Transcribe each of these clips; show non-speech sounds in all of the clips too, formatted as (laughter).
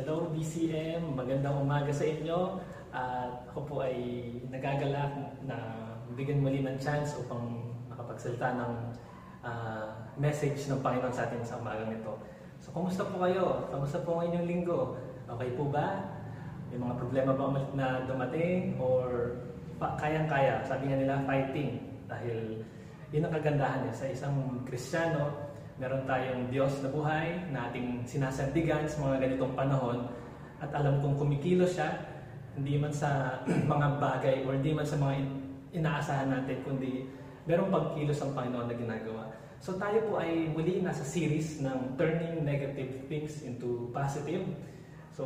Hello DCM, magandang umaga sa inyo. At ako po ay nagagalak na bigyan muli ng chance upang makapagsalita ng ah, message ng Panginoon sa atin sa umagang ito. So, kumusta po kayo? Kumusta po ang inyong linggo? Okay po ba? May mga problema ba umalit na dumating? Or kayang-kaya? Sabi nga nila, fighting. Dahil yun ang kagandahan niya sa isang Kristiyano, meron tayong Diyos na buhay na ating sinasandigan sa mga ganitong panahon at alam kong kumikilos siya hindi man sa (clears throat) mga bagay or hindi man sa mga in- inaasahan natin kundi merong pagkilos ang Panginoon na ginagawa. So tayo po ay muli nasa series ng turning negative things into positive. So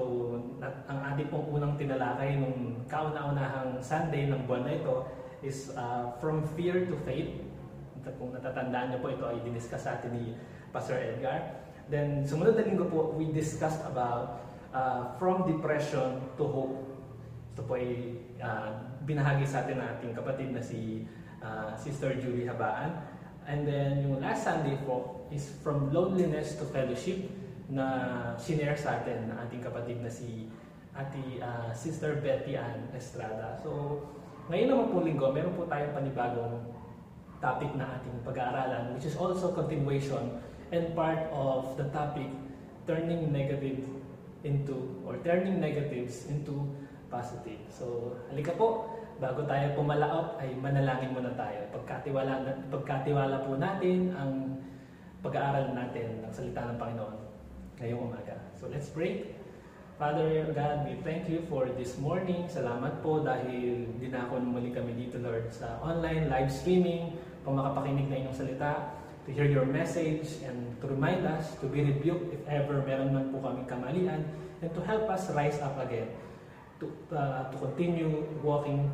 ang ating pong unang tinalakay nung kauna-unahang Sunday ng buwan na ito is uh, from fear to faith. Kung natatandaan niyo po, ito ay diniscuss sa atin ni Pastor Edgar. Then, sumunod na linggo po, we discussed about uh, from depression to hope. Ito po ay uh, binahagi sa atin ng ating kapatid na si uh, Sister Julie Habaan. And then, yung last Sunday po is from loneliness to fellowship na sinare sa atin ng ating kapatid na si Ati uh, Sister Betty Ann Estrada. So, ngayon naman po linggo, meron po tayong panibagong topic na ating pag-aaralan which is also continuation and part of the topic turning negative into or turning negatives into positive. So, halika po, bago tayo pumalaot ay manalangin muna tayo. Pagkatiwala, pagkatiwala po natin ang pag-aaral natin ng salita ng Panginoon ngayong umaga. So, let's pray. Father God, we thank you for this morning. Salamat po dahil dinako muli kami dito, Lord, sa online live streaming, kung makapakinig na inyong salita, to hear your message, and to remind us to be rebuked if ever meron man po kami kamalian, and to help us rise up again, to, uh, to continue walking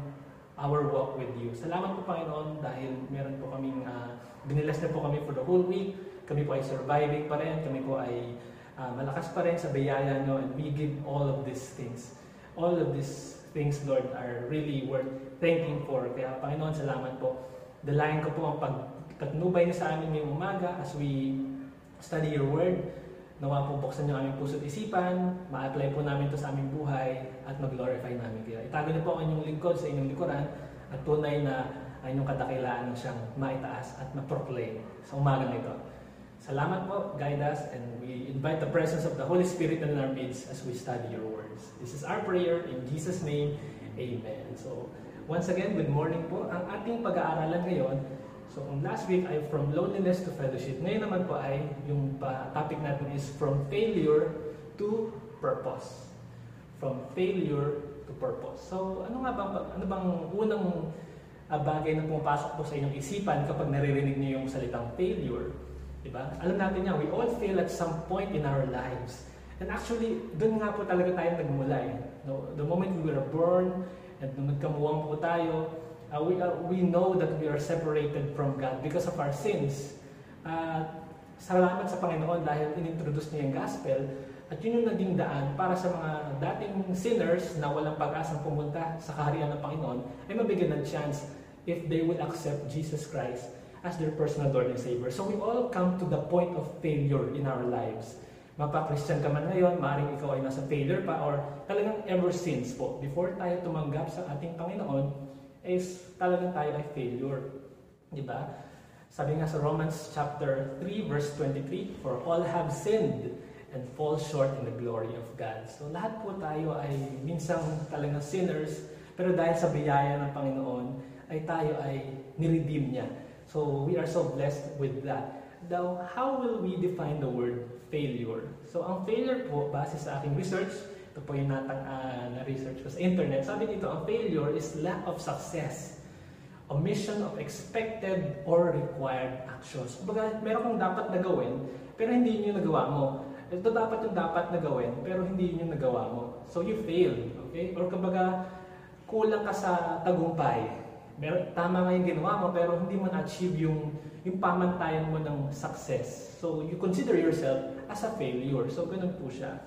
our walk with you. Salamat po, Panginoon, dahil meron po kaming, uh, binilas na po kami for the whole week. Kami po ay surviving pa rin. Kami po ay uh, malakas pa rin sa biyaya nyo and we give all of these things. All of these things, Lord, are really worth thanking for. Kaya, Panginoon, salamat po. Dalayan ko po ang pag patnubay niyo sa amin ngayong umaga as we study your word. Nawa po buksan niyo aming puso't isipan, ma-apply po namin ito sa aming buhay at mag-glorify namin kayo. Itago niyo po ang inyong lingkod sa inyong likuran at tunay na ang inyong kadakilaan siyang maitaas at ma-proclaim sa umagang ito. Salamat po, guide us, and we invite the presence of the Holy Spirit in our midst as we study your words. This is our prayer in Jesus' name, Amen. So, once again, good morning po. Ang ating pag-aaralan ngayon, so kung last week ay from loneliness to fellowship, ngayon naman po ay yung pa- topic natin is from failure to purpose. From failure to purpose. So, ano nga bang, ano bang unang ah, bagay na pumapasok po sa inyong isipan kapag naririnig niyo yung salitang failure? Diba? Alam natin yan, we all fail at some point in our lives. And actually, doon nga po talaga tayo nagmula eh. No, the moment we were born, at nung nagkamuwang po tayo, uh, we, are, we know that we are separated from God because of our sins. Uh, salamat sa Panginoon dahil inintroduce niya yung gospel at yun yung naging daan para sa mga dating sinners na walang pag-asang pumunta sa kaharian ng Panginoon ay mabigyan ng chance if they will accept Jesus Christ as their personal Lord and Savior. So we all come to the point of failure in our lives. Mapa-Christian ka man ngayon, maaaring ikaw ay nasa failure pa or talagang ever since po, before tayo tumanggap sa ating Panginoon, is talagang tayo ay failure. Di ba? Sabi nga sa Romans chapter 3 verse 23, For all have sinned and fall short in the glory of God. So lahat po tayo ay minsang talagang sinners, pero dahil sa biyaya ng Panginoon, ay tayo ay niredeem niya. So we are so blessed with that. Now, how will we define the word failure? So ang failure po, base sa aking research, ito po yung natang ah, na-research ko sa internet, sabi dito, ang failure is lack of success omission of expected or required actions. Kumbaga, meron kang dapat na gawin, pero hindi yun yung nagawa mo. Ito dapat yung dapat na gawin, pero hindi yun yung nagawa mo. So you fail, okay? Or kumbaga, kulang ka sa tagumpay. Meron, tama nga yung ginawa mo, pero hindi mo na-achieve yung, yung pamantayan mo ng success. So you consider yourself as a failure. So ganun po siya.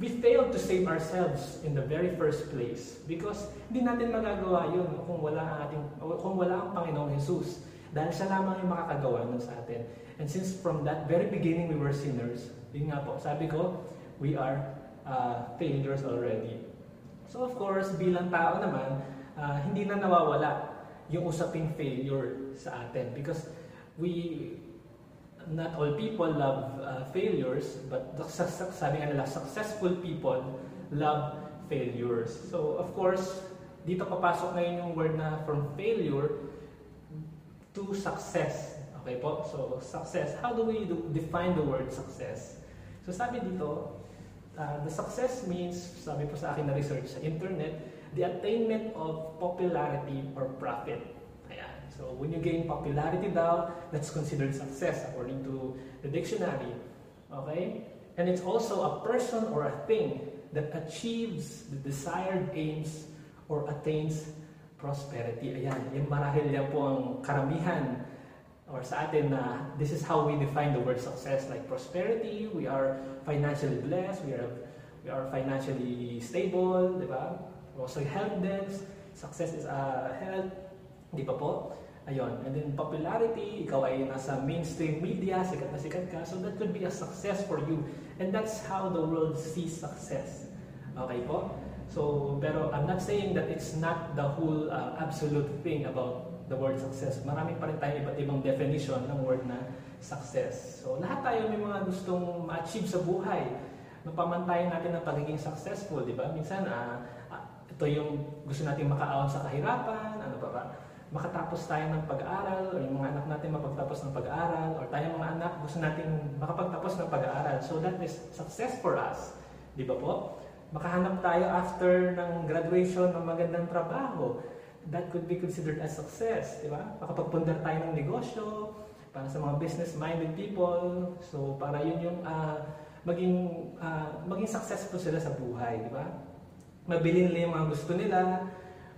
We failed to save ourselves in the very first place because hindi natin magagawa yun kung wala ang ating kung wala ang Panginoong Jesus dahil siya lamang yung makakagawa nun sa atin. And since from that very beginning we were sinners, yun nga po, sabi ko, we are uh, failures already. So of course, bilang tao naman, uh, hindi na nawawala yung usaping failure sa atin because we not all people love uh, failures but sabi nga nila successful people love failures. So of course dito papasok ngayon yung word na from failure to success. Okay po? So success. How do we do, define the word success? So sabi dito uh, the success means sabi po sa akin na research sa internet the attainment of popularity or profit. So when you gain popularity daw, that's considered success according to the dictionary. Okay? And it's also a person or a thing that achieves the desired aims or attains prosperity. Ayan, yung marahil yan po ang karamihan or sa atin na this is how we define the word success like prosperity, we are financially blessed, we are we are financially stable, di ba? Also health din, success is uh, health, di ba po? Ayun. And then popularity, ikaw ay nasa mainstream media, sikat na sikat ka, so that could be a success for you. And that's how the world sees success. Okay po? So, pero I'm not saying that it's not the whole uh, absolute thing about the word success. Marami pa rin tayong iba't ibang definition ng word na success. So, lahat tayo may mga gustong ma-achieve sa buhay. Mapamantayan natin ang pagiging successful, di ba? Minsan, uh, ito yung gusto natin makaahon sa kahirapan, ano ba ba? Makatapos tayo ng pag-aaral, o yung mga anak natin mapagtapos ng pag-aaral, or tayo mga anak gusto natin makapagtapos ng pag-aaral. So that is success for us. Di ba po? Makahanap tayo after ng graduation ng magandang trabaho. That could be considered as success, di ba? Makapagpundar tayo ng negosyo, para sa mga business-minded people. So para yun yung uh, maging uh, maging successful sila sa buhay, di ba? mabili nila yung mga gusto nila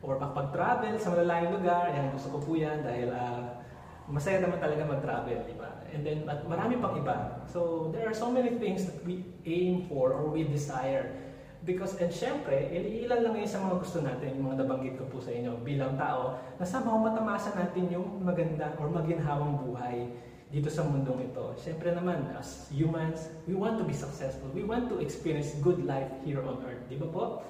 or makapag-travel sa malalayong lugar. Yan, gusto ko po yan dahil uh, masaya naman talaga mag-travel, di ba? And then, at marami pang iba. So, there are so many things that we aim for or we desire. Because, and syempre, ilan lang yun sa mga gusto natin, yung mga nabanggit ko po sa inyo bilang tao, na somehow matamasa natin yung maganda or maginhawang buhay dito sa mundong ito. Syempre naman, as humans, we want to be successful. We want to experience good life here on earth. Di ba po?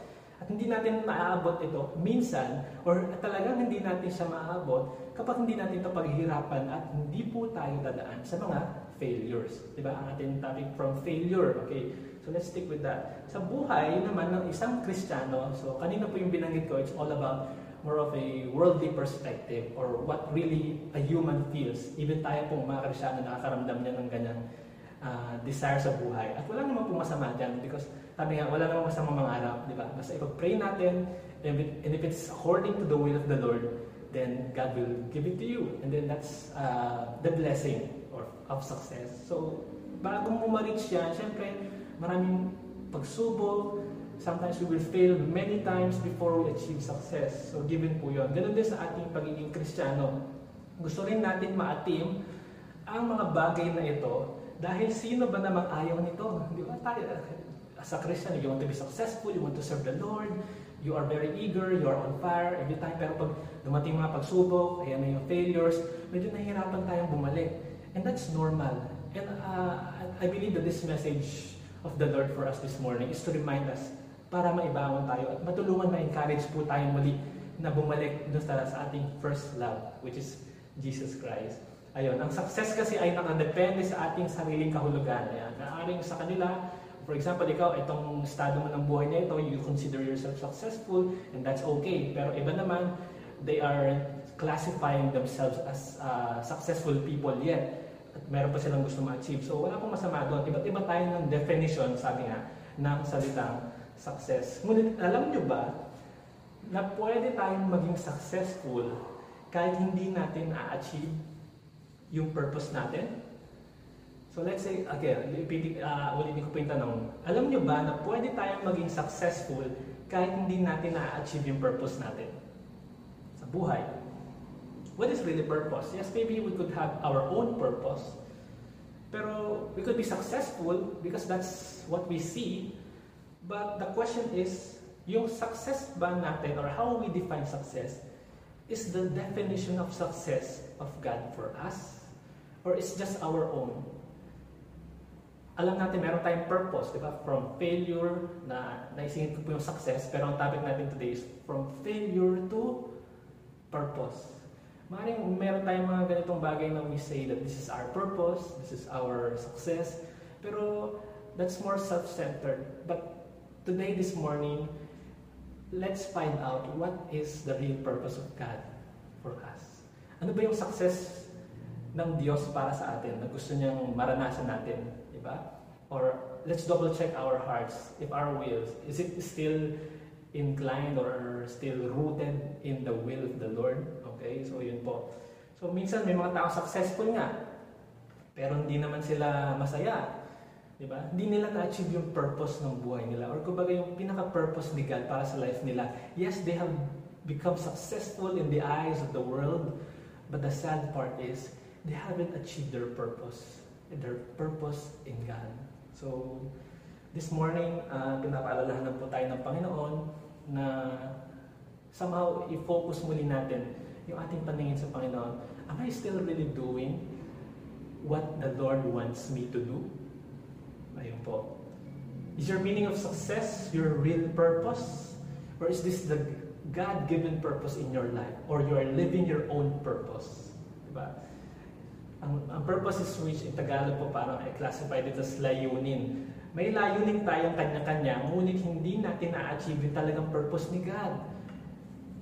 Hindi natin maaabot ito minsan or talagang hindi natin siya maaabot kapag hindi natin ito paghihirapan at hindi po tayo dadaan sa mga failures. Diba? Ang ating topic from failure. Okay, so let's stick with that. Sa buhay naman ng isang Kristiyano, so kanina po yung binanggit ko, it's all about more of a worldly perspective or what really a human feels. Even tayo pong mga Kristiyano nakakaramdam niya ng ganyang uh, desire sa buhay. At wala naman pong masama dyan because sabi nga, wala namang masamang mangarap, di ba? Basta ipag-pray natin, and if it's according to the will of the Lord, then God will give it to you. And then that's uh, the blessing or of success. So, bago mo ma-reach yan, syempre, maraming pagsubok, sometimes we will fail many times before we achieve success. So, given po yun. Ganun din sa ating pagiging kristyano. Gusto rin natin ma-atim ang mga bagay na ito dahil sino ba namang ayaw nito? Di ba tayo? as a Christian, you want to be successful, you want to serve the Lord, you are very eager, you are on fire every time. Pero pag dumating mga pagsubok, ayan na yung failures, medyo nahihirapan tayong bumalik. And that's normal. And uh, I believe that this message of the Lord for us this morning is to remind us para maibangon tayo at matulungan ma-encourage po tayo muli na bumalik sa, sa ating first love, which is Jesus Christ. Ayun, ang success kasi ay nakadepende sa ating sariling kahulugan. Ayan, naaring sa kanila, For example, ikaw, itong estado mo ng buhay na ito, you consider yourself successful, and that's okay. Pero iba naman, they are classifying themselves as uh, successful people yet. At meron pa silang gusto ma-achieve. So wala pong masama doon. Iba't iba tayo ng definition, sabi nga, ng salitang success. Ngunit alam nyo ba, na pwede tayong maging successful kahit hindi natin na-achieve yung purpose natin? So let's say, again, uh, ulitin ko po yung tanong. Alam nyo ba na pwede tayong maging successful kahit hindi natin na-achieve yung purpose natin sa buhay? What is really purpose? Yes, maybe we could have our own purpose, pero we could be successful because that's what we see. But the question is, yung success ba natin or how we define success is the definition of success of God for us or is just our own? alam natin meron tayong purpose, di ba? From failure na naisingit ko po yung success, pero ang topic natin today is from failure to purpose. Maring meron tayong mga ganitong bagay na we say that this is our purpose, this is our success, pero that's more self-centered. But today, this morning, let's find out what is the real purpose of God for us. Ano ba yung success ng Diyos para sa atin na gusto niyang maranasan natin, di ba? Or let's double check our hearts if our wills is it still inclined or still rooted in the will of the Lord. Okay? So yun po. So minsan may mga tao successful nga pero hindi naman sila masaya. Di ba? Hindi nila na-achieve yung purpose ng buhay nila or kumbaga yung pinaka-purpose ni God para sa life nila. Yes, they have become successful in the eyes of the world, but the sad part is they haven't achieved their purpose, their purpose in God. So, this morning, uh, pinapaalalahanan po tayo ng Panginoon na somehow i-focus muli natin yung ating paningin sa Panginoon. Am I still really doing what the Lord wants me to do? Ayun po. Is your meaning of success your real purpose? Or is this the God-given purpose in your life? Or you are living your own purpose? Diba? Ang, ang purpose is which in Tagalog po parang i-classify dito as layunin. May layunin tayong kanya-kanya, ngunit hindi natin na-achieve yung talagang purpose ni God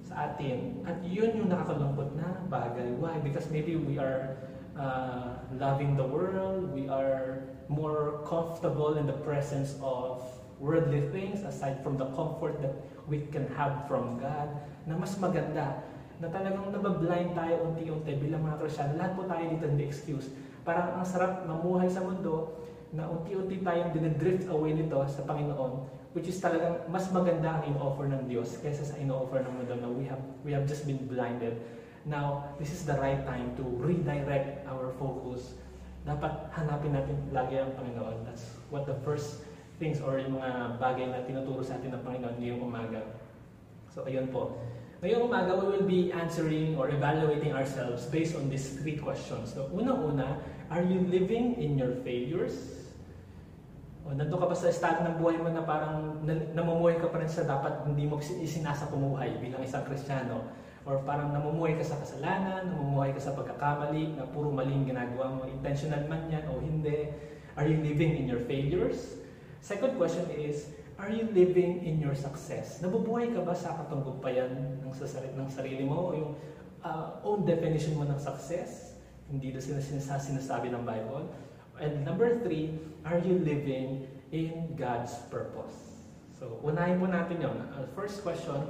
sa atin. At yun yung nakakalungkot na bagay. Why? Because maybe we are uh, loving the world, we are more comfortable in the presence of worldly things aside from the comfort that we can have from God na mas maganda na talagang nabablind tayo unti-unti bilang mga Kristiyan. Lahat po tayo dito hindi excuse. Parang ang sarap mamuhay sa mundo na unti-unti tayong dinidrift away nito sa Panginoon which is talagang mas maganda ang in-offer ng Diyos kaysa sa in-offer ng mundo na we have, we have just been blinded. Now, this is the right time to redirect our focus. Dapat hanapin natin lagi ang Panginoon. That's what the first things or yung mga bagay na tinuturo sa atin ng Panginoon ngayong umaga. So, ayun po. Ngayong umaga, we will be answering or evaluating ourselves based on these three questions. So, unang-una, are you living in your failures? O, nandun ka ba sa estado ng buhay mo na parang namumuhay ka pa rin sa dapat hindi mo isinasa pumuhay bilang isang Kristiyano? Or parang namumuhay ka sa kasalanan, namumuhay ka sa pagkakamali, na puro maling ginagawa mo, intentional man yan o hindi. Are you living in your failures? Second question is, Are you living in your success? Nabubuhay ka ba sa katunggupayan ng, sa, ng sarili mo? O yung uh, own definition mo ng success? Hindi na sinasa, sinasabi ng Bible. And number three, are you living in God's purpose? So, unahin po natin yun. Uh, first question,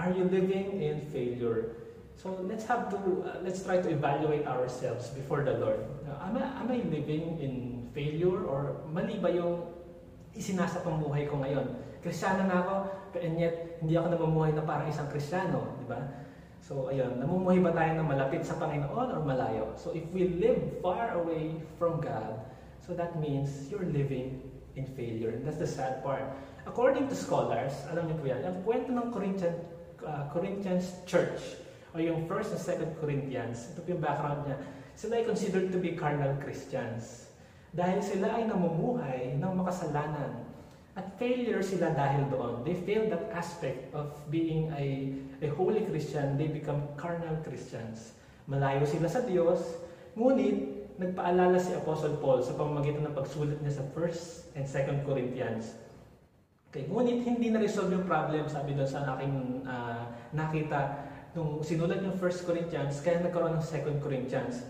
are you living in failure? So, let's have to, uh, let's try to evaluate ourselves before the Lord. Uh, am, I, am I living in failure or mali ba yung isinasa buhay ko ngayon. Kristiyano na ako, and yet hindi ako namumuhay na parang isang Kristiyano, di ba? So, ayun, namumuhay ba tayo na malapit sa Panginoon or malayo? So, if we live far away from God, so that means you're living in failure. And that's the sad part. According to scholars, alam niyo po yan, ang kwento ng Corinthian, uh, Corinthians Church, o yung 1st and 2nd Corinthians, ito yung background niya, sila ay considered to be carnal Christians. Dahil sila ay namumuhay ng makasalanan. At failure sila dahil doon. They failed that aspect of being a, a holy Christian. They become carnal Christians. Malayo sila sa Diyos. Ngunit, nagpaalala si Apostle Paul sa pamamagitan ng pagsulat niya sa 1st and 2nd Corinthians. Okay, ngunit hindi na-resolve yung problem, sabi doon sa aking uh, nakita nung sinulat yung 1st Corinthians, kaya nagkaroon ng 2nd Corinthians.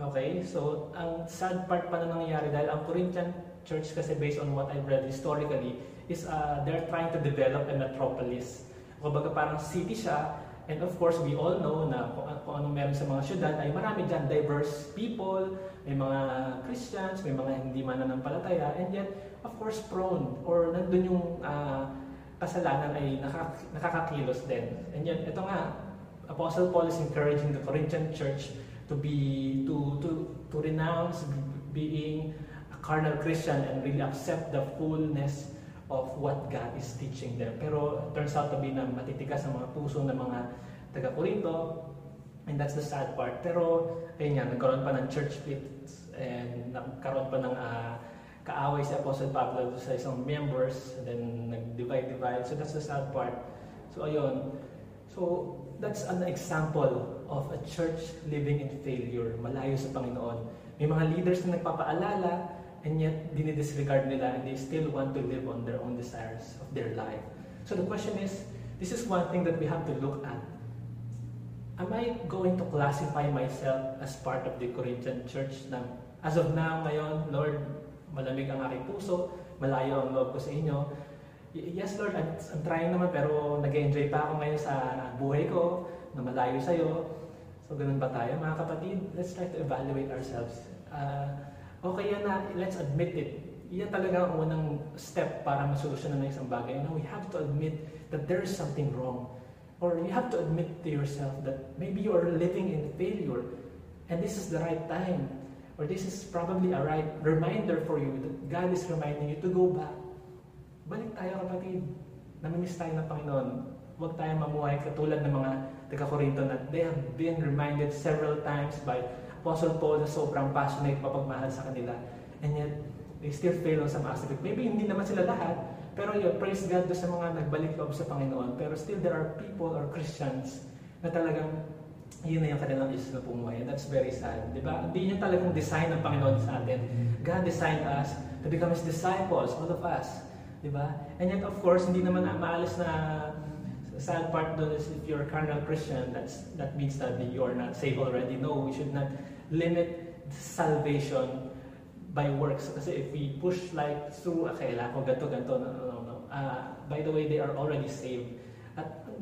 Okay, so ang sad part pa na nangyayari dahil ang Corinthian church kasi based on what I've read historically is uh, they're trying to develop a metropolis. Kumbaga parang city siya and of course we all know na kung, kung anong meron sa mga syudad ay marami dyan diverse people, may mga Christians, may mga hindi mananampalataya and yet of course prone or nandun yung uh, kasalanan ay nakak nakakakilos din. And yet ito nga, Apostle Paul is encouraging the Corinthian church to be to to to renounce being a carnal Christian and really accept the fullness of what God is teaching them. Pero turns out to be na matitigas ang mga puso ng mga taga-Korinto and that's the sad part. Pero ayun nga, nagkaroon pa ng church splits and nagkaroon pa ng uh, kaaway si Apostle Pablo sa isang members, and then nag-divide-divide. So that's the sad part. So ayun. So that's an example of a church living in failure, malayo sa Panginoon. May mga leaders na nagpapaalala, and yet dinidisregard nila and they still want to live on their own desires of their life. So the question is, this is one thing that we have to look at. Am I going to classify myself as part of the Corinthian church na as of now, ngayon, Lord, malamig ang aking puso, malayo ang loob ko sa inyo. Yes, Lord, I'm, trying naman pero nag-enjoy pa ako ngayon sa buhay ko na malayo sa iyo. So, ganun ba tayo, mga kapatid? Let's try to evaluate ourselves. Uh, okay yan na, let's admit it. Yan talaga ang unang step para masolusyonan ng isang bagay. Know, we have to admit that there is something wrong. Or you have to admit to yourself that maybe you are living in failure and this is the right time Or this is probably a right reminder for you that God is reminding you to go back. Balik tayo kapatid. Namimiss tayo ng Panginoon. Huwag tayo mamuhay katulad ng mga taga-Korinto na they have been reminded several times by Apostle Paul na sobrang passionate mapagmahal sa kanila. And yet, they still fail on some aspect. Maybe hindi naman sila lahat, pero yun, praise God do sa mga nagbalik loob sa Panginoon. Pero still, there are people or Christians na talagang yun na yung kanilang isip na pumuhay. And that's very sad. Di ba? Hindi yun talagang design ng Panginoon sa atin. God designed us to become His disciples, all of us. Di ba? And yet, of course, hindi naman maalis na sad part doon is if you're a carnal Christian, that's, that means that you're not saved already. No, we should not limit salvation by works. Kasi if we push like through, ah, kailangan ko ganito, ganito, no, no, no. Uh, by the way, they are already saved.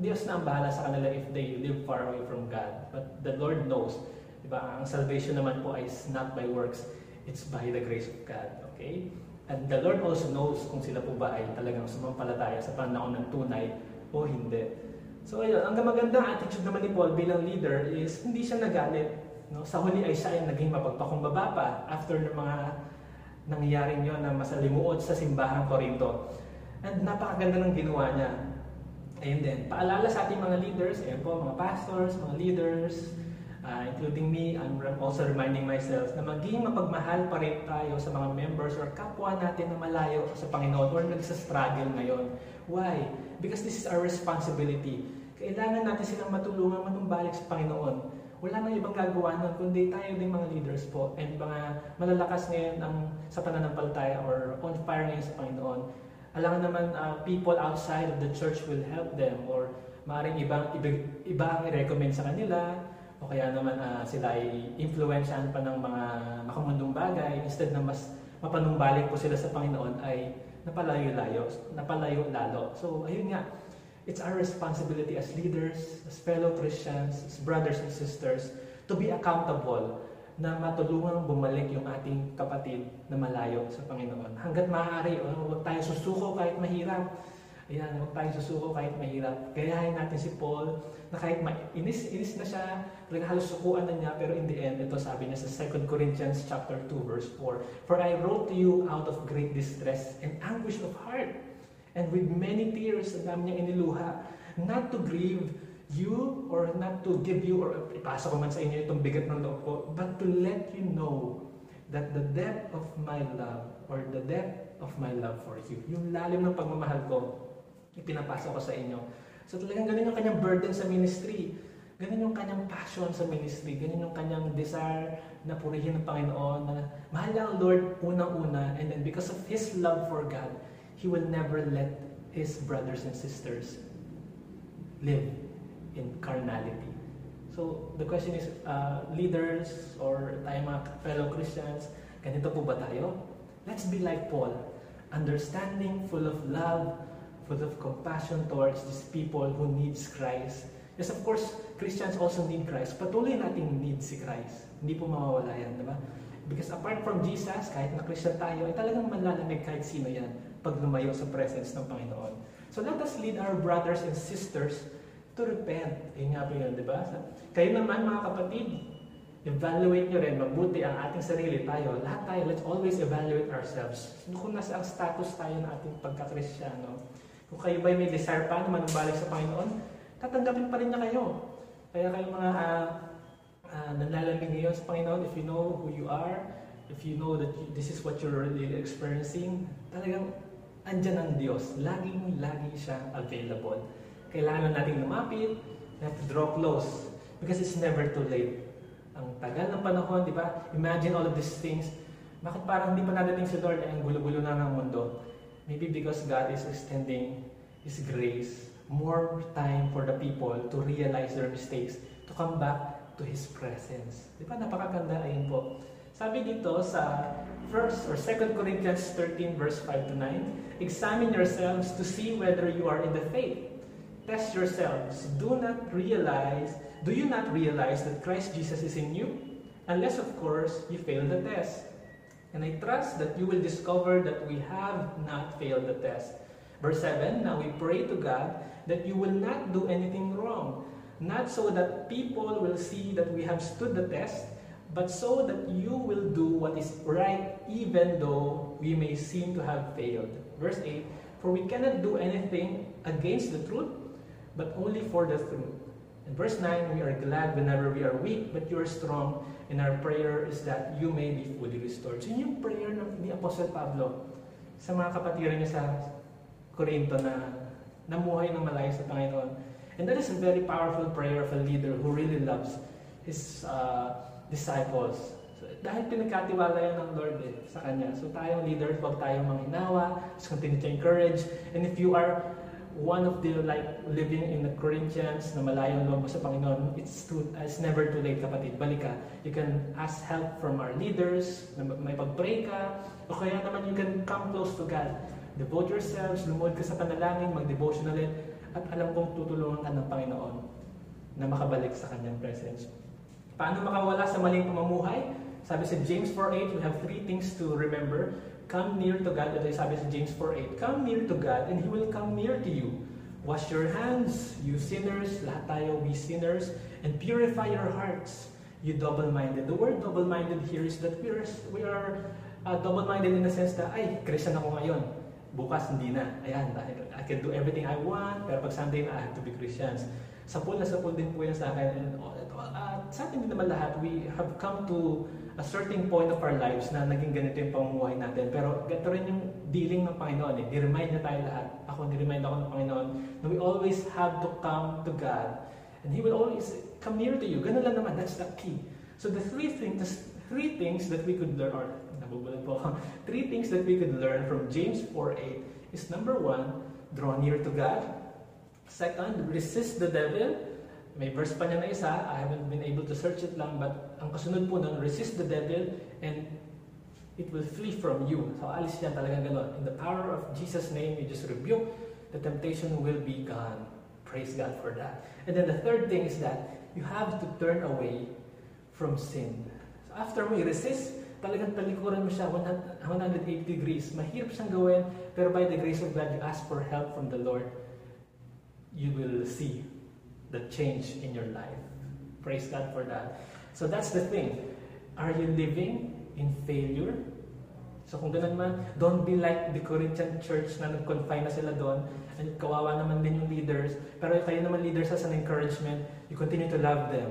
Diyos na ang bahala sa kanila if they live far away from God. But the Lord knows. Diba? Ang salvation naman po is not by works. It's by the grace of God. Okay? And the Lord also knows kung sila po ba ay talagang sumampalataya sa panahon ng tunay o hindi. So ayun, ang magandang attitude naman ni Paul bilang leader is hindi siya nagalit. No? Sa huli ay siya ay naging mapagpakumbaba pa after ng mga nangyaring yon na masalimuot sa simbahang Korinto. And napakaganda ng ginawa niya. Ayun din, paalala sa ating mga leaders, ayun po, mga pastors, mga leaders, uh, including me, I'm also reminding myself na maging mapagmahal pa rin tayo sa mga members or kapwa natin na malayo sa Panginoon or nagsa-struggle ngayon. Why? Because this is our responsibility. Kailangan natin silang matulungan manumbalik sa Panginoon. Wala nang ibang gagawa nun, kundi tayo din mga leaders po and mga malalakas ngayon ang, sa pananampalataya or on fire ngayon sa Panginoon alam naman uh, people outside of the church will help them or maaaring ibang, iba, iba ang i-recommend sa kanila o kaya naman uh, sila ay influensyahan pa ng mga makamundong bagay instead na mas mapanumbalik po sila sa Panginoon ay napalayo-layo, napalayo lalo. So, ayun nga, it's our responsibility as leaders, as fellow Christians, as brothers and sisters, to be accountable na matulungan bumalik yung ating kapatid na malayo sa Panginoon. Hanggat maaari, oh, huwag tayo susuko kahit mahirap. Ayan, huwag tayo susuko kahit mahirap. Gayahin natin si Paul na kahit inis, inis na siya, talaga halos sukuan na niya, pero in the end, ito sabi niya sa 2 Corinthians chapter 2, verse 4, For I wrote to you out of great distress and anguish of heart, and with many tears, ang dami niyang iniluha, not to grieve you or not to give you or ipasa ko man sa inyo itong bigat ng loob ko, but to let you know that the depth of my love or the depth of my love for you, yung lalim ng pagmamahal ko, ipinapasa ko sa inyo. So talagang ganun yung kanyang burden sa ministry. Ganun yung kanyang passion sa ministry. Ganun yung kanyang desire na purihin ng Panginoon. Na mahal niya ang Lord unang-una. And then because of His love for God, He will never let His brothers and sisters live in carnality. So, the question is, uh, leaders or tayo mga fellow Christians, ganito po ba tayo? Let's be like Paul, understanding, full of love, full of compassion towards these people who needs Christ. Yes, of course, Christians also need Christ. Patuloy nating need si Christ. Hindi po mawawala yan, di ba? Because apart from Jesus, kahit na Christian tayo, ay talagang malalamig kahit sino yan pag lumayo sa presence ng Panginoon. So let us lead our brothers and sisters to repent. Yun nga po yun, di ba? Kayo naman mga kapatid, evaluate nyo rin mabuti ang ating sarili tayo. Lahat tayo, let's always evaluate ourselves. Kung nasa ang status tayo ng ating pagkakristyano, kung kayo ba may desire pa na manumbalik sa Panginoon, tatanggapin pa rin niya kayo. Kaya kayo mga uh, uh, nanlalamig ngayon sa Panginoon, if you know who you are, if you know that you, this is what you're really experiencing, talagang andyan ang Diyos. Laging, lagi siya available. Kailangan natin lumapit, have to draw close because it's never too late. Ang tagal ng panahon, di ba? Imagine all of these things. Bakit parang hindi pa nadating si Lord ay ang gulo-gulo na ng mundo? Maybe because God is extending His grace, more time for the people to realize their mistakes, to come back to His presence. Di ba? Napakaganda. Ayun po. Sabi dito sa 1 or 2 Corinthians 13 verse 5 to 9, Examine yourselves to see whether you are in the faith. Test yourselves. Do not realize, do you not realize that Christ Jesus is in you? Unless, of course, you fail the test. And I trust that you will discover that we have not failed the test. Verse 7, Now we pray to God that you will not do anything wrong, not so that people will see that we have stood the test, but so that you will do what is right even though we may seem to have failed. Verse 8, For we cannot do anything against the truth, but only for the truth. And verse 9, we are glad whenever we are weak, but you are strong, and our prayer is that you may be fully restored. So yun yung prayer ng ni Apostle Pablo sa mga kapatiran niya sa Corinto na namuhay ng malayo sa Panginoon. And that is a very powerful prayer of a leader who really loves his uh, disciples. So, dahil pinagkatiwala yan ng Lord eh, sa Kanya. So tayong leaders, huwag tayong manghinawa, just continue to encourage. And if you are one of the like living in the Corinthians na malayo ang loob sa Panginoon, it's, too, it's never too late kapatid. Balik ka. You can ask help from our leaders, na may pag-pray ka, o kaya naman you can come close to God. Devote yourselves, lumuhod ka sa panalangin, mag-devotion ulit, at alam kong tutulungan ka ng Panginoon na makabalik sa Kanyang presence. Paano makawala sa maling pamumuhay? Sabi sa James 4.8, we have three things to remember. Come near to God. Ito sabi sa James 4.8, Come near to God and He will come near to you. Wash your hands, you sinners, lahat tayo, we sinners, and purify your hearts, you double-minded. The word double-minded here is that we are, we are uh, double-minded in the sense that, ay, Christian ako ngayon. Bukas hindi na. Ayan, I can do everything I want, pero pag Sunday na, I have to be Christians. Sapul na sapul din po yan sa akin. And, uh, sa atin din naman lahat, we have come to a certain point of our lives na naging ganito yung pamumuhay natin. Pero ganito rin yung dealing ng Panginoon. Eh. Ni-remind niya tayo lahat. Ako, ni-remind ako ng Panginoon na we always have to come to God. And He will always come near to you. Ganun lang naman. That's the key. So the three things, the three things that we could learn, or nabubulan po (laughs) three things that we could learn from James 4.8 is number one, draw near to God. Second, resist the devil. May verse pa niya na isa, I haven't been able to search it lang, but ang kasunod po nun, resist the devil and it will flee from you. So alis yan talaga gano'n. In the power of Jesus' name, you just rebuke, the temptation will be gone. Praise God for that. And then the third thing is that you have to turn away from sin. So after we resist, talagang talikuran mo siya 180 degrees. Mahirap siyang gawin, pero by the grace of God, you ask for help from the Lord you will see the change in your life. Praise God for that. So that's the thing. Are you living in failure? So kung ganun man, don't be like the Corinthian church na nag-confine na sila doon. And kawawa naman din yung leaders. Pero kayo naman leaders as an encouragement, you continue to love them.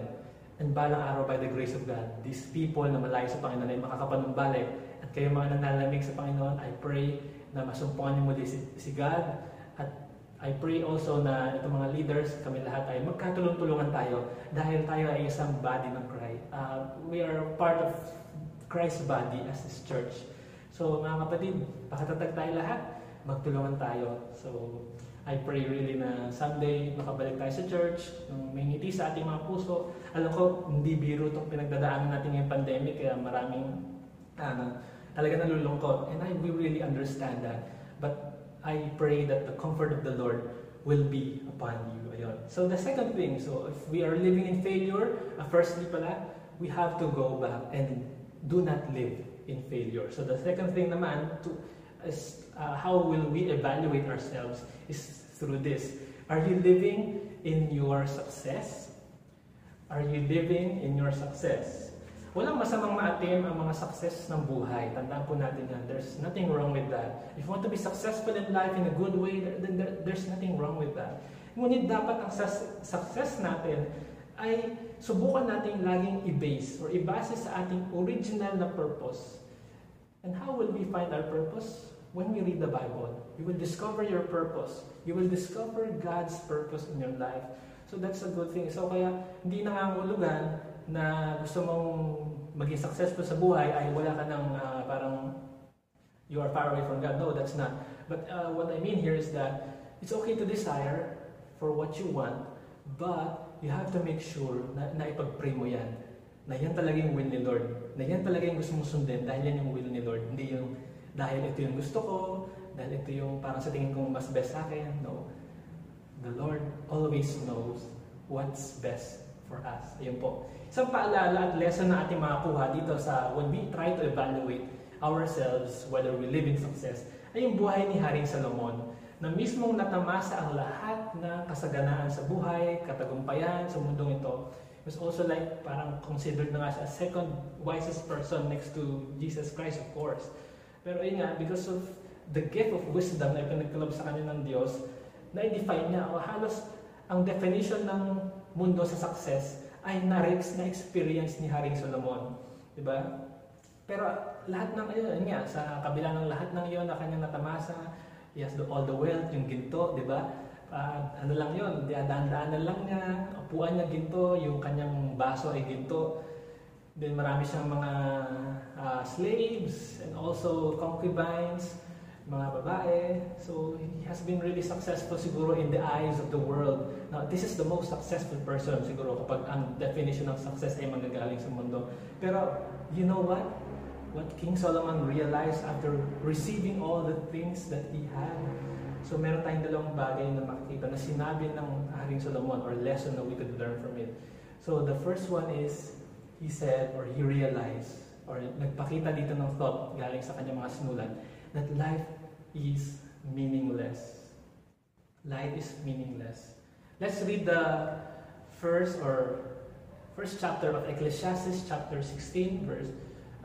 And balang araw by the grace of God, these people na malayo sa Panginoon ay makakapanumbalik. At kayo mga nanlalamig sa Panginoon, I pray na masumpungan niyo muli si, si God at I pray also na itong mga leaders, kami lahat ay magkatulong-tulungan tayo dahil tayo ay isang body ng Christ. Uh, we are part of Christ's body as His church. So mga kapatid, pakatatag tayo lahat, magtulungan tayo. So I pray really na someday makabalik tayo sa church, nung may ngiti sa ating mga puso. Alam ko, hindi biro itong pinagdadaanan natin ngayong pandemic, kaya maraming ano, talaga nalulungkot. And I we really understand that. But I pray that the comfort of the Lord will be upon you. Ayun. So the second thing, so if we are living in failure, uh, firstly pala, we have to go back and do not live in failure. So the second thing naman to is uh, how will we evaluate ourselves is through this. Are you living in your success? Are you living in your success? Walang masamang maatim ang mga success ng buhay. Tandaan po natin yan. There's nothing wrong with that. If you want to be successful in life in a good way, then there's nothing wrong with that. Ngunit dapat ang success natin ay subukan natin laging i-base or i-base sa ating original na purpose. And how will we find our purpose? When we read the Bible, you will discover your purpose. You will discover God's purpose in your life. So that's a good thing. So kaya hindi nangangulugan na gusto mong maging successful sa buhay ay wala ka ng uh, parang you are far away from God. No, that's not. But uh, what I mean here is that it's okay to desire for what you want, but you have to make sure na, na ipag-pray mo yan. Na yan talaga yung will ni Lord. Na yan talaga yung gusto mong sundin dahil yan yung will ni Lord. Hindi yung dahil ito yung gusto ko, dahil ito yung parang sa tingin kong mas best sa akin. No. The Lord always knows what's best for us. Ayun po. Isang paalala at lesson na ating makakuha dito sa when we try to evaluate ourselves, whether we live in success, ay yung buhay ni Haring Salomon na mismong natamasa ang lahat ng kasaganaan sa buhay, katagumpayan sa mundong ito. It was also like parang considered na nga siya second wisest person next to Jesus Christ, of course. Pero yun nga, because of the gift of wisdom na ipinagkalob sa kanya ng Diyos, na-define niya, o halos ang definition ng mundo sa success ay na-rex na experience ni Haring Solomon. Diba? Pero lahat ng yun, nga, sa kabila ng lahat ng iyon na kanyang natamasa, he has the, all the wealth, yung ginto, di ba? Uh, ano lang yun, daan-daanan lang niya, upuan niya ginto, yung kanyang baso ay ginto. Then marami siyang mga uh, slaves and also concubines, mga babae. So he has been really successful siguro in the eyes of the world. Now, this is the most successful person siguro kapag ang definition of success ay manggagaling sa mundo. Pero, you know what? What King Solomon realized after receiving all the things that he had. So meron tayong dalawang bagay na makikita na sinabi ng Haring Solomon or lesson that we could learn from it. So the first one is he said or he realized or nagpakita dito ng thought galing sa kanyang mga sinulat that life is meaningless. Life is meaningless. Let's read the first or first chapter of Ecclesiastes chapter 16 verse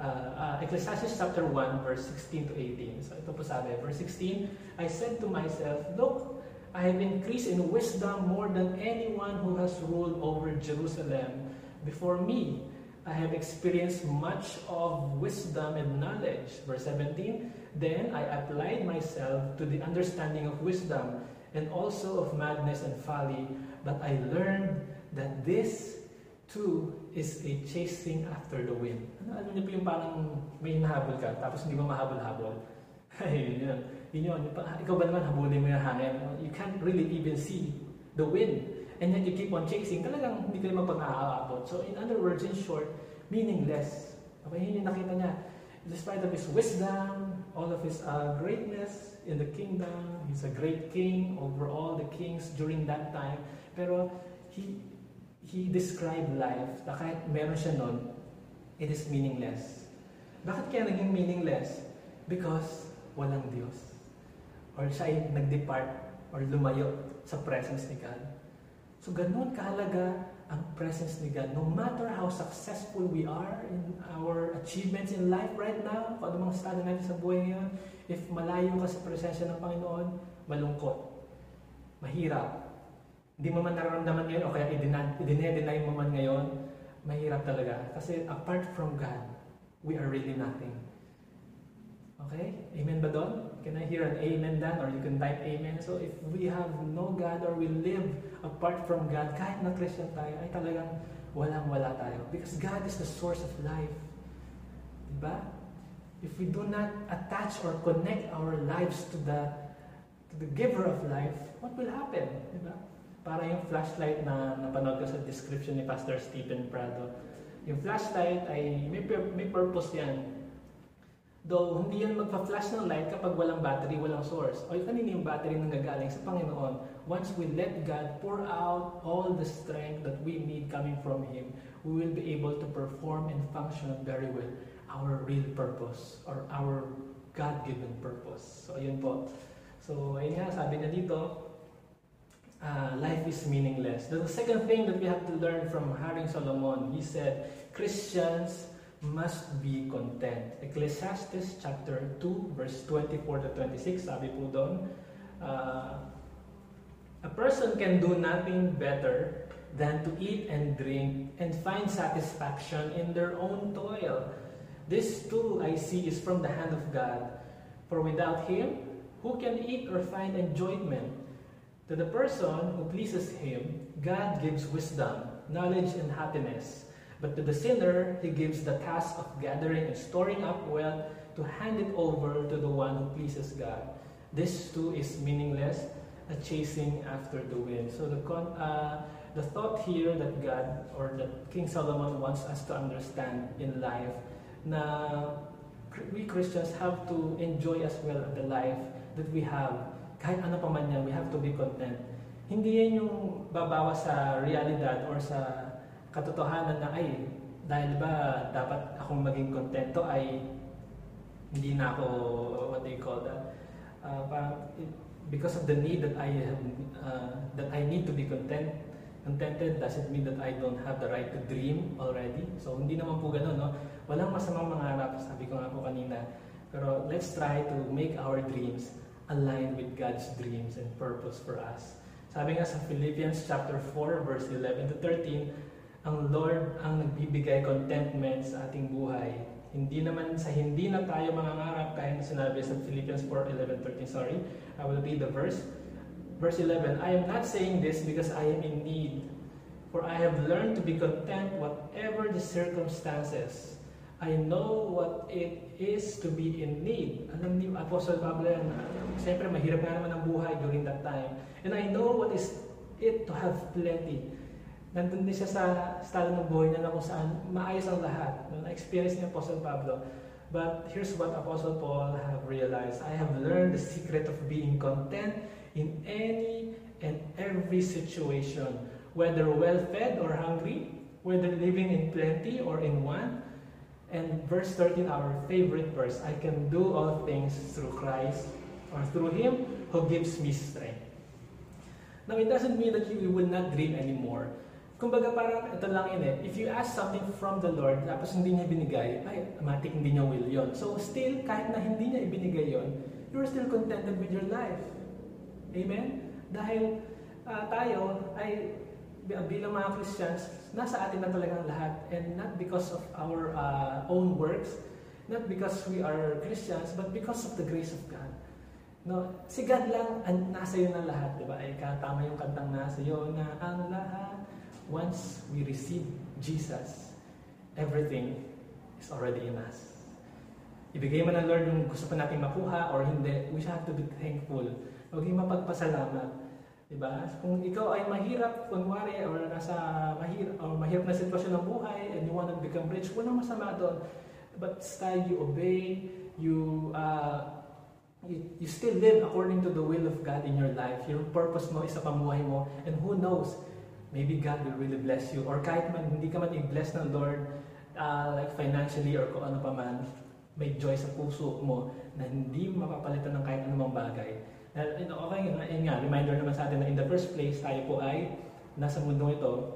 uh, uh, Ecclesiastes chapter 1 verse 16 to 18. So ito po sabi, verse 16, I said to myself, look, I have increased in wisdom more than anyone who has ruled over Jerusalem before me. I have experienced much of wisdom and knowledge. Verse 17, Then I applied myself to the understanding of wisdom and also of madness and folly, but I learned that this too is a chasing after the wind. Ano, alam niyo po yung parang may hinahabol ka, tapos hindi mo mahabol-habol. (laughs) Ay, yun yun. Yun. Ikaw ba naman habulin mo yung hangin? You can't really even see the wind and yet you keep on chasing, talagang hindi ka naman pag-aabot. So in other words, in short, meaningless. Okay, yun yung nakita niya. Despite of his wisdom, all of his uh, greatness in the kingdom, he's a great king over all the kings during that time. Pero he he described life na kahit meron siya nun, it is meaningless. Bakit kaya naging meaningless? Because walang Diyos. Or siya ay nag-depart or lumayo sa presence ni God. So ganun kahalaga ang presence ni God. No matter how successful we are in our achievements in life right now, kung mga estado natin sa buhay ngayon, if malayo ka sa presensya ng Panginoon, malungkot, mahirap. Hindi mo man nararamdaman ngayon o kaya i-deny mo man ngayon, mahirap talaga. Kasi apart from God, we are really nothing. Okay? Amen ba doon? Can I hear an amen then? Or you can type amen. So if we have no God or we live apart from God, kahit na Christian tayo, ay talagang walang-wala tayo. Because God is the source of life. Diba? If we do not attach or connect our lives to the to the giver of life, what will happen? Diba? Para yung flashlight na napanood ko sa description ni Pastor Stephen Prado. Yung flashlight ay may, may purpose yan Though, hindi yan magpa-flash ng light kapag walang battery, walang source. O kanina yung battery na nagagaling sa Panginoon. Once we let God pour out all the strength that we need coming from Him, we will be able to perform and function very well our real purpose or our God-given purpose. So, ayun po. So, ayun nga, sabi niya dito, uh, life is meaningless. The second thing that we have to learn from Haring Solomon, he said, Christians must be content. Ecclesiastes chapter 2 verse 24 to 26 sabi po doon, uh, a person can do nothing better than to eat and drink and find satisfaction in their own toil. This too I see is from the hand of God. For without Him, who can eat or find enjoyment? To the person who pleases Him, God gives wisdom, knowledge, and happiness. But to the sinner, He gives the task of gathering and storing up wealth to hand it over to the one who pleases God. This too is meaningless, a chasing after the wind. So the con- uh, the thought here that God or that King Solomon wants us to understand in life na we Christians have to enjoy as well the life that we have. Kahit ano pa man yan, we have to be content. Hindi yan yung babawa sa realidad or sa katotohanan na ay dahil ba dapat akong maging kontento ay hindi na ako what do you call that uh, parang because of the need that I have uh, that I need to be content contented doesn't mean that I don't have the right to dream already. So, hindi naman po ganun, no? Walang masamang mangarap, sabi ko nga po kanina. Pero let's try to make our dreams align with God's dreams and purpose for us. Sabi nga sa Philippians chapter 4 verse 11 to 13, ang Lord ang nagbibigay contentment sa ating buhay. Hindi naman sa hindi na tayo mangangarap kaya na sinabi sa Philippians 4, 11, 13, sorry. I will read the verse. Verse 11, I am not saying this because I am in need, for I have learned to be content whatever the circumstances. I know what it is to be in need. Alam ni Apostle Pablo yan, siyempre mahirap nga naman ang buhay during that time. And I know what is it to have plenty. Nandun din siya sa estado ng buhay niya na kung saan maayos ang lahat. Na-experience ni Apostle Pablo. But here's what Apostle Paul have realized. I have learned the secret of being content in any and every situation, whether well-fed or hungry, whether living in plenty or in want. And verse 13, our favorite verse, I can do all things through Christ or through Him who gives me strength. Now, it doesn't mean that you will not dream anymore. Kumbaga parang ito lang yun eh. If you ask something from the Lord, tapos hindi niya binigay, ay, automatic hindi niya will yon. So still, kahit na hindi niya ibinigay yon, you're still contented with your life. Amen? Dahil uh, tayo ay bilang mga Christians, nasa atin na talagang lahat and not because of our uh, own works, not because we are Christians, but because of the grace of God. No, si God lang ang nasa iyo na lahat, di ba? Ay katama yung kantang nasa iyo na ang lahat. Once we receive Jesus, everything is already in us. Ibigay man ng Lord yung gusto pa natin makuha or hindi, we have to be thankful Maging mapagpasalamat. Diba? Kung ikaw ay mahirap, kunwari, or nasa mahirap, or mahirap na sitwasyon ng buhay, and you want to become rich, walang masama doon. But still, you obey, you, uh, you, you still live according to the will of God in your life. Your purpose mo is sa pamuhay mo, and who knows, maybe God will really bless you. Or kahit man, hindi ka man i-bless ng Lord, uh, like financially or kung ano pa man, may joy sa puso mo na hindi mapapalitan ng kahit anumang bagay Okay, yun nga, reminder naman sa atin na in the first place, tayo po ay nasa mundong ito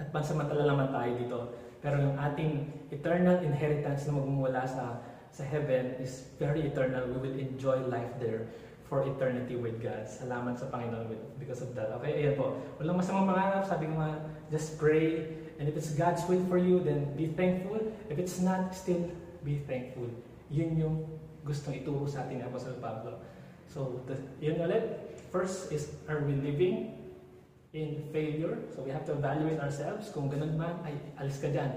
at pansamantala naman tayo dito. Pero yung ating eternal inheritance na magmumula sa sa heaven is very eternal. We will enjoy life there for eternity with God. Salamat sa Panginoon because of that. Okay, ayan po. Walang masamang mangarap. Sabi ko nga, just pray. And if it's God's will for you, then be thankful. If it's not, still be thankful. Yun yung gustong ituro sa atin ni Apostle Pablo. So, the, yun ulit. First is, are we living in failure? So, we have to evaluate ourselves. Kung ganun man, ay alis ka dyan.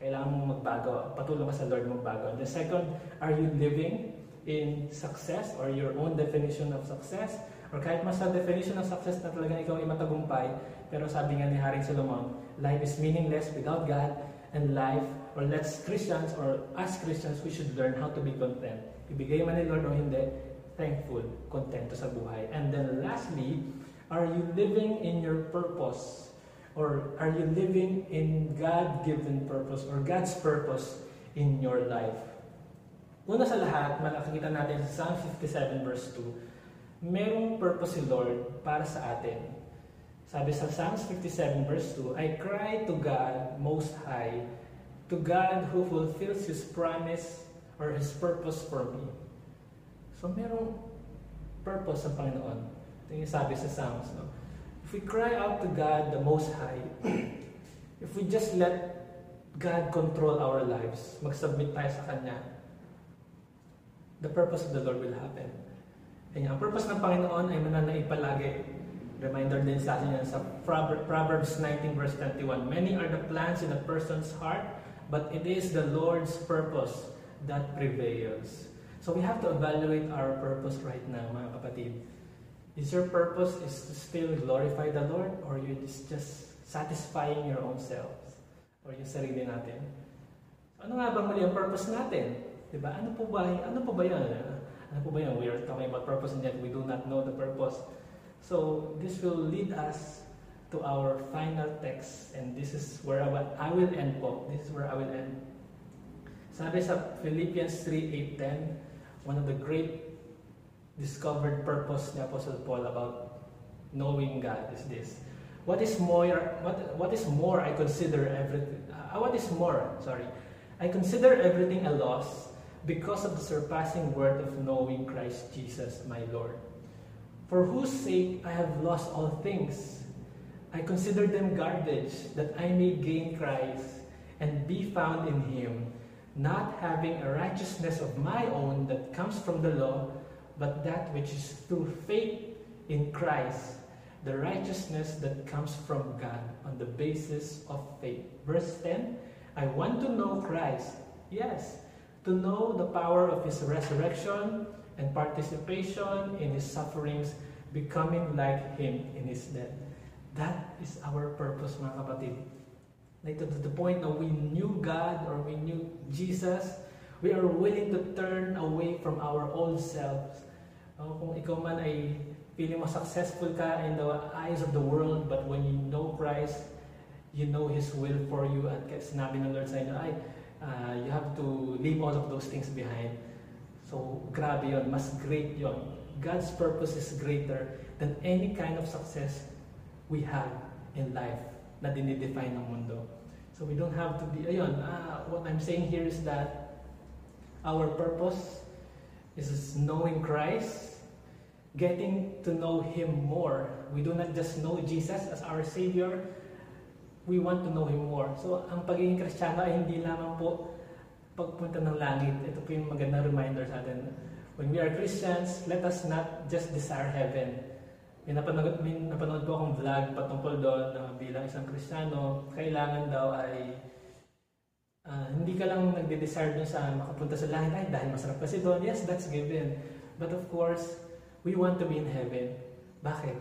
Kailangan mong magbago. Patulong ka sa Lord magbago. The second, are you living in success or your own definition of success? Or kahit mas sa definition of success na talagang ikaw ay matagumpay, pero sabi nga ni Haring Solomon, life is meaningless without God, and life, or let's Christians, or as Christians, we should learn how to be content. Ibigay man ni Lord o hindi, thankful, kontento sa buhay. And then lastly, are you living in your purpose? Or are you living in God-given purpose or God's purpose in your life? Una sa lahat, makikita natin sa Psalm 57 verse 2, merong purpose si Lord para sa atin. Sabi sa Psalms 57 verse 2, I cry to God Most High, to God who fulfills His promise or His purpose for me. So merong purpose sa Panginoon. Ito yung sabi sa Psalms. No? If we cry out to God the Most High, if we just let God control our lives, mag-submit tayo sa Kanya, the purpose of the Lord will happen. Kaya ang purpose ng Panginoon ay mananaig palagi. Reminder din sa atin yan sa Proverbs 19 verse 21. Many are the plans in a person's heart, but it is the Lord's purpose that prevails. So we have to evaluate our purpose right now, mga kapatid. Is your purpose is to still glorify the Lord or you just satisfying your own selves or yung sarili natin? Ano nga ba mali ang purpose natin? Diba? Ano po ba, ano po? Ano po? We are talking about purpose and yet we do not know the purpose. So, this will lead us to our final text and this is where I will, end po. This is where I will end. Sabi sa Philippians 3.8.10, one of the great discovered purpose ni Apostle Paul about knowing God is this. What is more, what, what is more I consider everything, uh, what is more, sorry, I consider everything a loss because of the surpassing worth of knowing Christ Jesus, my Lord. For whose sake I have lost all things. I consider them garbage, that I may gain Christ and be found in Him, not having a righteousness of my own that comes from the law, but that which is through faith in Christ, the righteousness that comes from God on the basis of faith. Verse 10 I want to know Christ, yes, to know the power of his resurrection and participation in his sufferings, becoming like him in his death. That is our purpose, mga kapatid. Like to, the point that we knew God or we knew Jesus, we are willing to turn away from our old selves. Uh, kung ikaw man ay feeling mo successful ka in the eyes of the world, but when you know Christ, you know His will for you at sinabi ng Lord sa inyo, ay, uh, you have to leave all of those things behind. So, grabe yon, mas great yon. God's purpose is greater than any kind of success we have in life na dinidefine ng mundo. So we don't have to be, ayun, uh, what I'm saying here is that our purpose is knowing Christ, getting to know Him more. We do not just know Jesus as our Savior, we want to know Him more. So, ang pagiging Kristiyano ay hindi lamang po pagpunta ng langit. Ito po yung magandang reminder sa atin. When we are Christians, let us not just desire heaven. May napanood, may napanood po akong vlog patungkol doon na bilang isang Kristiyano, kailangan daw ay uh, hindi ka lang nagde-desire doon sa makapunta sa langit ay dahil masarap kasi doon. Yes, that's given. But of course, we want to be in heaven. Bakit?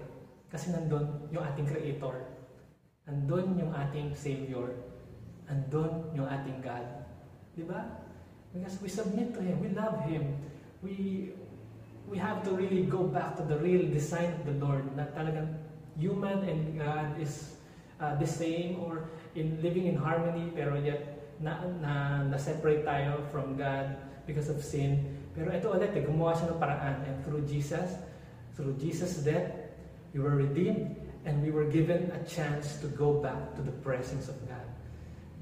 Kasi nandun yung ating Creator. Andun yung ating Savior. Andun yung ating God. Di ba? Because we submit to Him. We love Him. We we have to really go back to the real design of the Lord na talagang human and God is uh, the same or in living in harmony pero yet na, na, na-separate tayo from God because of sin. Pero ito ulit, eh, gumawa siya ng paraan. And through Jesus, through Jesus' death, we were redeemed and we were given a chance to go back to the presence of God.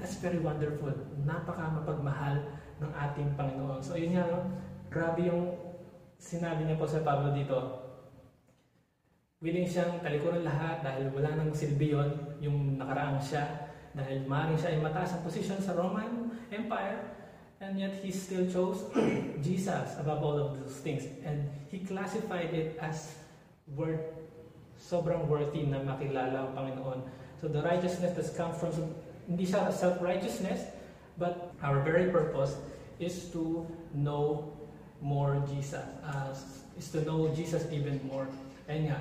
That's very wonderful. Napaka mapagmahal ng ating Panginoon. So, yun nga, no? grabe yung sinabi niya po sa Pablo dito. Willing siyang talikuran lahat dahil wala nang silbi yun, yung nakaraang siya. Dahil maaaring siya ay mataas ang posisyon sa Roman Empire. And yet, he still chose (clears throat) Jesus above all of those things. And he classified it as worth, sobrang worthy na makilala ang Panginoon. So the righteousness that comes from, hindi siya self-righteousness, but our very purpose is to know more Jesus, uh, is to know Jesus even more. Ayun nga.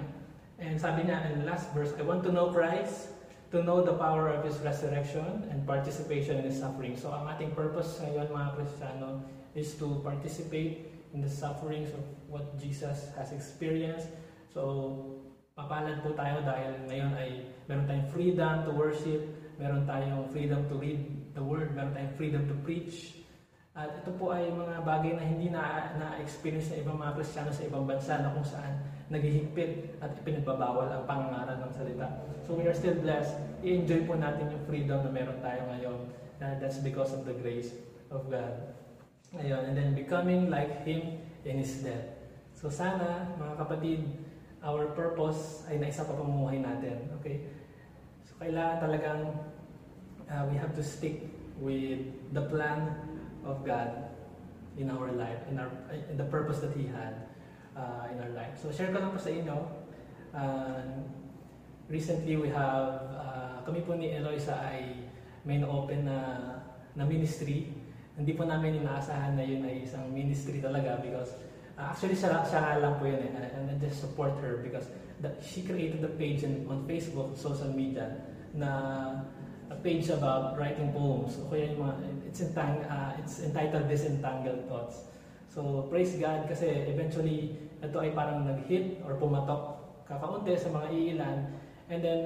And sabi niya in the last verse, I want to know Christ, to know the power of His resurrection and participation in His suffering. So ang ating purpose ngayon mga Kristiyano is to participate in the sufferings of what Jesus has experienced. So papalad po tayo dahil ngayon ay meron tayong freedom to worship, meron tayong freedom to read the Word, meron tayong freedom to preach. At ito po ay mga bagay na hindi na, na-experience ng ibang mga Kristiyano sa ibang bansa na kung saan naghihigpit at ipinagbabawal ang pangangaral ng salita. So we are still blessed. I-enjoy po natin yung freedom na meron tayo ngayon. And that's because of the grace of God. Ayun, and then becoming like Him in His death. So sana, mga kapatid, our purpose ay naisa pa pamumuhay natin. Okay? So kailangan talagang uh, we have to stick with the plan of God in our life, in, our, in the purpose that He had uh, in our life. So share ko lang po sa inyo. Uh, recently we have, uh, kami po ni Eloisa ay may na-open na, na ministry. Hindi po namin inaasahan na yun ay isang ministry talaga because actually siya, siya lang po yun eh. And I just support her because the, she created the page in, on Facebook, social media na a page about writing poems. O kaya yung mga, it's, entang, uh, it's entitled Disentangled Thoughts. So, praise God kasi eventually ito ay parang nag-hit or pumatok kakaunti sa mga iilan. And then,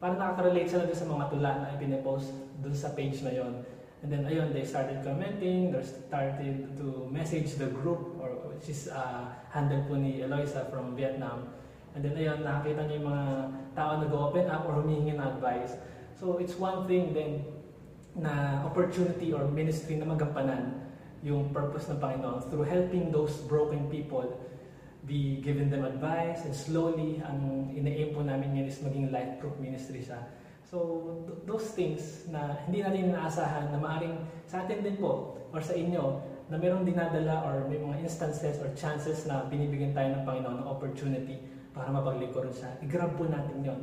parang nakaka-relate sila sa mga tula na ipine-post doon sa page na yon. And then, ayun, they started commenting, they started to message the group, or which uh, handled po ni Eloisa from Vietnam. And then, ayun, nakakita niyo yung mga tao nag-open up or humingi ng advice. So it's one thing then na opportunity or ministry na magampanan yung purpose ng Panginoon through helping those broken people be given them advice and slowly ang ina-aim po namin ngayon is maging life-proof ministry siya. So th- those things na hindi natin inaasahan na maaring sa atin din po or sa inyo na mayroong dinadala or may mga instances or chances na binibigyan tayo ng Panginoon ng opportunity para mapaglingkuran siya. I-grab po natin yon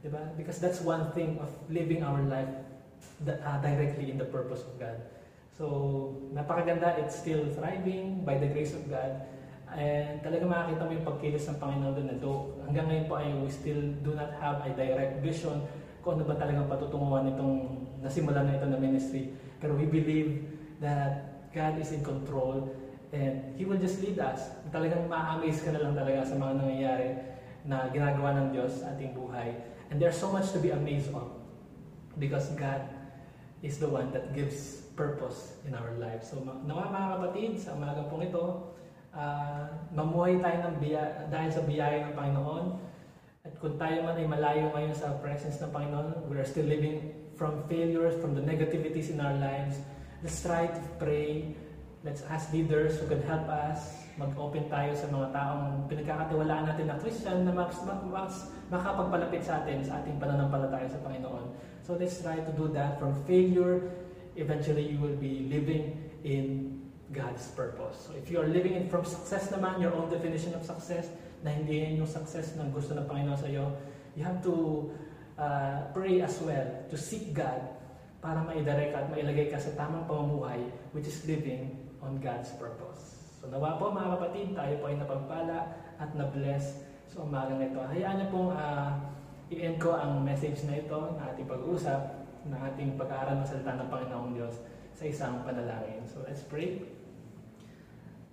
Diba? Because that's one thing of living our life uh, directly in the purpose of God. So, napakaganda. It's still thriving by the grace of God. And talaga makakita mo yung pagkilos ng Panginoon doon na do. Hanggang ngayon po ay we still do not have a direct vision kung ano ba talagang patutunguhan itong nasimula na ito na ministry. Pero we believe that God is in control and He will just lead us. Talagang ma-amaze ka na lang talaga sa mga nangyayari na ginagawa ng Diyos sa ating buhay. And there's so much to be amazed of because God is the one that gives purpose in our lives. So nawa mga kapatid, sa umaga pong ito, uh, mamuhay tayo ng biya, dahil sa biyaya ng Panginoon. At kung tayo man ay malayo ngayon sa presence ng Panginoon, we are still living from failures, from the negativities in our lives. Let's try to pray. Let's ask leaders who can help us mag-open tayo sa mga taong pinagkakatiwalaan natin na Christian na mas, mas makapagpalapit sa atin sa ating pananampalataya sa Panginoon. So let's try to do that from failure. Eventually, you will be living in God's purpose. So if you are living in from success naman, your own definition of success, na hindi yan yung success na gusto ng Panginoon sa iyo, you have to uh, pray as well, to seek God para maidirect at mailagay ka sa tamang pamumuhay, which is living on God's purpose. So nawa po mga kapatid, tayo po ay napagpala at na-bless sa umagang ito. Hayaan niyo pong uh, i-end ko ang message na ito na ating pag-uusap, na ating pag-aaral ng salita ng Panginoong Diyos sa isang panalangin. So let's pray.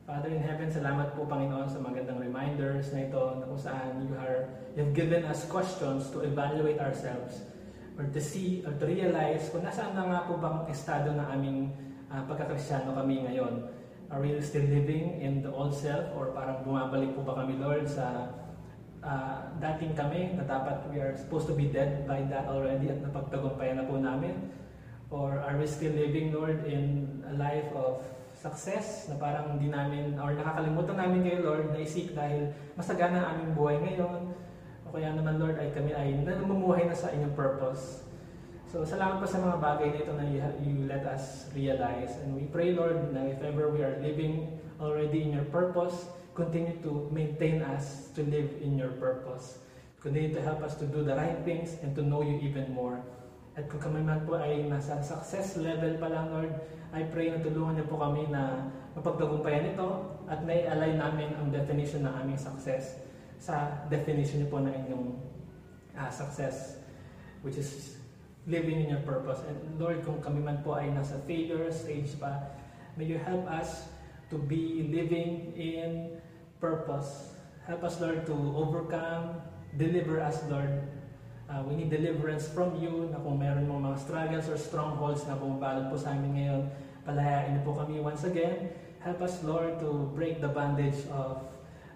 Father in heaven, salamat po Panginoon sa magandang reminders na ito na kung saan you, are, you have given us questions to evaluate ourselves or to see or to realize kung nasaan na nga po bang estado ng aming uh, pagkakristyano kami ngayon. Are we still living in the old self or parang bumabalik po ba kami Lord sa uh, dating kami na dapat we are supposed to be dead by that already at napagtagumpayan na po namin? Or are we still living Lord in a life of success na parang hindi namin or nakakalimutan namin kayo Lord na isik dahil masagana ang aming buhay ngayon kaya naman Lord ay kami ay namumuhay na sa inyong purpose So, salamat po sa mga bagay na you, you let us realize. And we pray, Lord, na if ever we are living already in your purpose, continue to maintain us to live in your purpose. Continue to help us to do the right things and to know you even more. At kung kami man po ay nasa success level pa lang, Lord, I pray na tulungan niyo po kami na mapagtagumpayan ito at may align namin ang definition ng aming success sa definition niyo po ng inyong uh, success, which is living in your purpose. And Lord, kung kami man po ay nasa failure stage pa, may you help us to be living in purpose. Help us, Lord, to overcome, deliver us, Lord. Uh, we need deliverance from you na kung meron mo mga struggles or strongholds na bumabalot po sa amin ngayon, palayain po kami once again. Help us, Lord, to break the bondage of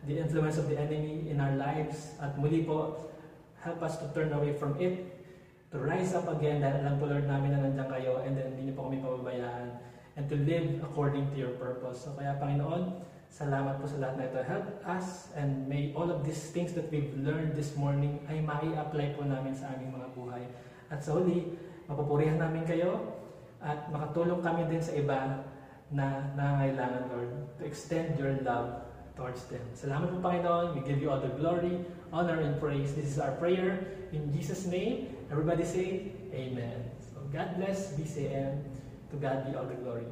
the influence of the enemy in our lives. At muli po, help us to turn away from it to rise up again dahil alam po Lord namin na nandiyan kayo and then hindi niyo po kami pababayaan and to live according to your purpose. So kaya Panginoon, salamat po sa lahat na ito. Help us and may all of these things that we've learned this morning ay mai-apply po namin sa aming mga buhay. At sa huli, mapupurihan namin kayo, at makatulong kami din sa iba na nangangailangan, Lord, to extend your love towards them. Salamat po, Panginoon. We give you all the glory, honor, and praise. This is our prayer. In Jesus' name, everybody say, Amen. So God bless BCM. To God be all the glory.